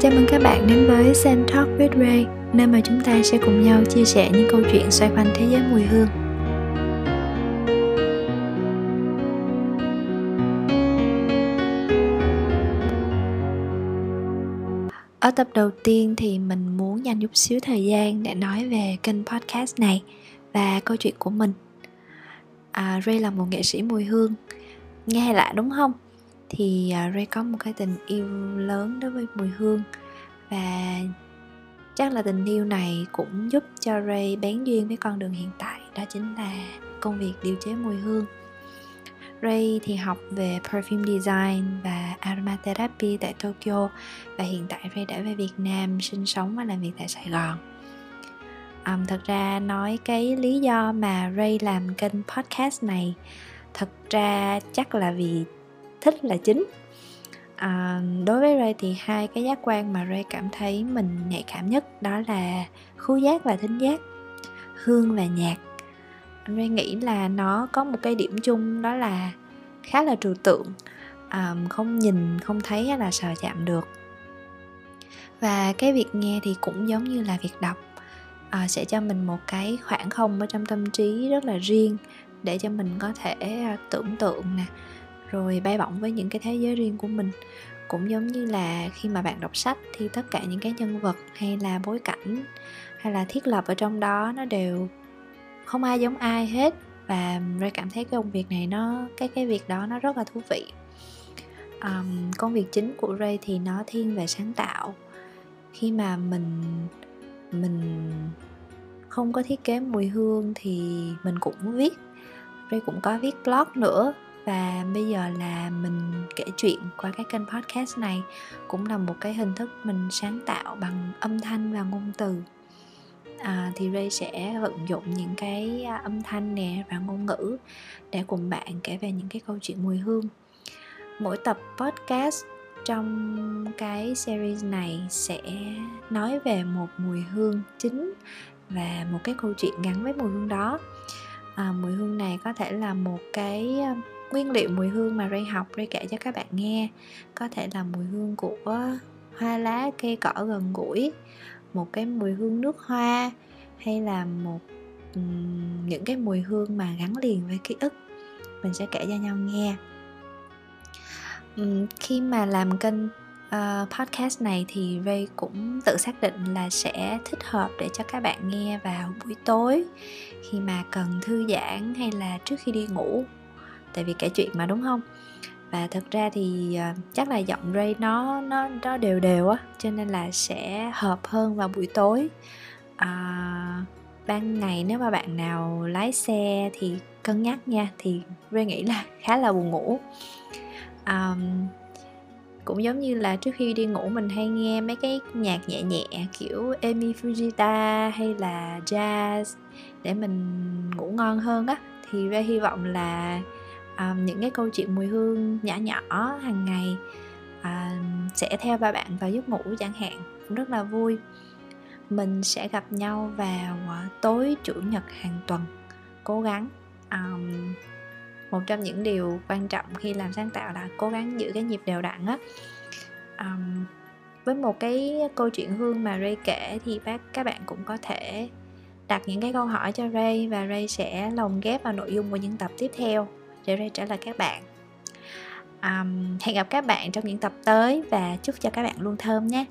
Chào mừng các bạn đến với Sen Talk with Ray, nơi mà chúng ta sẽ cùng nhau chia sẻ những câu chuyện xoay quanh thế giới mùi hương. Ở tập đầu tiên thì mình muốn dành chút xíu thời gian để nói về kênh podcast này và câu chuyện của mình. À, Ray là một nghệ sĩ mùi hương. Nghe lạ đúng không? Thì à, Ray có một cái tình yêu lớn đối với mùi hương và chắc là tình yêu này cũng giúp cho Ray bén duyên với con đường hiện tại đó chính là công việc điều chế mùi hương Ray thì học về perfume design và aromatherapy tại Tokyo và hiện tại Ray đã về Việt Nam sinh sống và làm việc tại Sài Gòn. Um, thật ra nói cái lý do mà Ray làm kênh podcast này thật ra chắc là vì thích là chính. À, đối với Ray thì hai cái giác quan mà Ray cảm thấy mình nhạy cảm nhất đó là khứu giác và thính giác hương và nhạc. Ray nghĩ là nó có một cái điểm chung đó là khá là trừu tượng à, không nhìn không thấy hay là sờ chạm được. Và cái việc nghe thì cũng giống như là việc đọc à, sẽ cho mình một cái khoảng không ở trong tâm trí rất là riêng để cho mình có thể à, tưởng tượng nè rồi bay bổng với những cái thế giới riêng của mình. Cũng giống như là khi mà bạn đọc sách thì tất cả những cái nhân vật hay là bối cảnh hay là thiết lập ở trong đó nó đều không ai giống ai hết. Và Ray cảm thấy cái công việc này nó cái cái việc đó nó rất là thú vị. Um, công việc chính của Ray thì nó thiên về sáng tạo. Khi mà mình mình không có thiết kế mùi hương thì mình cũng viết. Ray cũng có viết blog nữa và bây giờ là mình kể chuyện qua cái kênh podcast này cũng là một cái hình thức mình sáng tạo bằng âm thanh và ngôn từ. À, thì Ray sẽ vận dụng những cái à, âm thanh nè và ngôn ngữ để cùng bạn kể về những cái câu chuyện mùi hương. Mỗi tập podcast trong cái series này sẽ nói về một mùi hương chính và một cái câu chuyện gắn với mùi hương đó. À, mùi hương này có thể là một cái à, nguyên liệu mùi hương mà Ray học Ray kể cho các bạn nghe. Có thể là mùi hương của hoa lá cây cỏ gần gũi một cái mùi hương nước hoa hay là một những cái mùi hương mà gắn liền với ký ức. Mình sẽ kể cho nhau nghe. Khi mà làm kênh uh, podcast này thì Ray cũng tự xác định là sẽ thích hợp để cho các bạn nghe vào buổi tối khi mà cần thư giãn hay là trước khi đi ngủ tại vì kể chuyện mà đúng không? Và thật ra thì ờ, chắc là giọng Ray nó nó nó đều đều á cho nên là sẽ hợp hơn vào buổi tối. À, ban ngày nếu mà bạn nào lái xe thì cân nhắc nha thì Ray nghĩ là khá là buồn ngủ. À, cũng giống như là trước khi đi ngủ mình hay nghe mấy cái nhạc nhẹ nhẹ kiểu Emi Fujita hay là jazz để mình ngủ ngon hơn á. Thì Ray hy vọng là um, những cái câu chuyện mùi hương nhỏ nhỏ hàng ngày uh, sẽ theo ba bạn vào giấc ngủ chẳng hạn cũng rất là vui. Mình sẽ gặp nhau vào à, tối chủ nhật hàng tuần cố gắng. Um, một trong những điều quan trọng khi làm sáng tạo là cố gắng giữ cái nhịp đều đặn á. Um, với một cái câu chuyện hương mà Ray kể thì bác các bạn cũng có thể đặt những cái câu hỏi cho Ray và Ray sẽ lồng ghép vào nội dung của những tập tiếp theo để Ray trả lời các bạn. Um, hẹn gặp các bạn trong những tập tới và chúc cho các bạn luôn thơm nhé.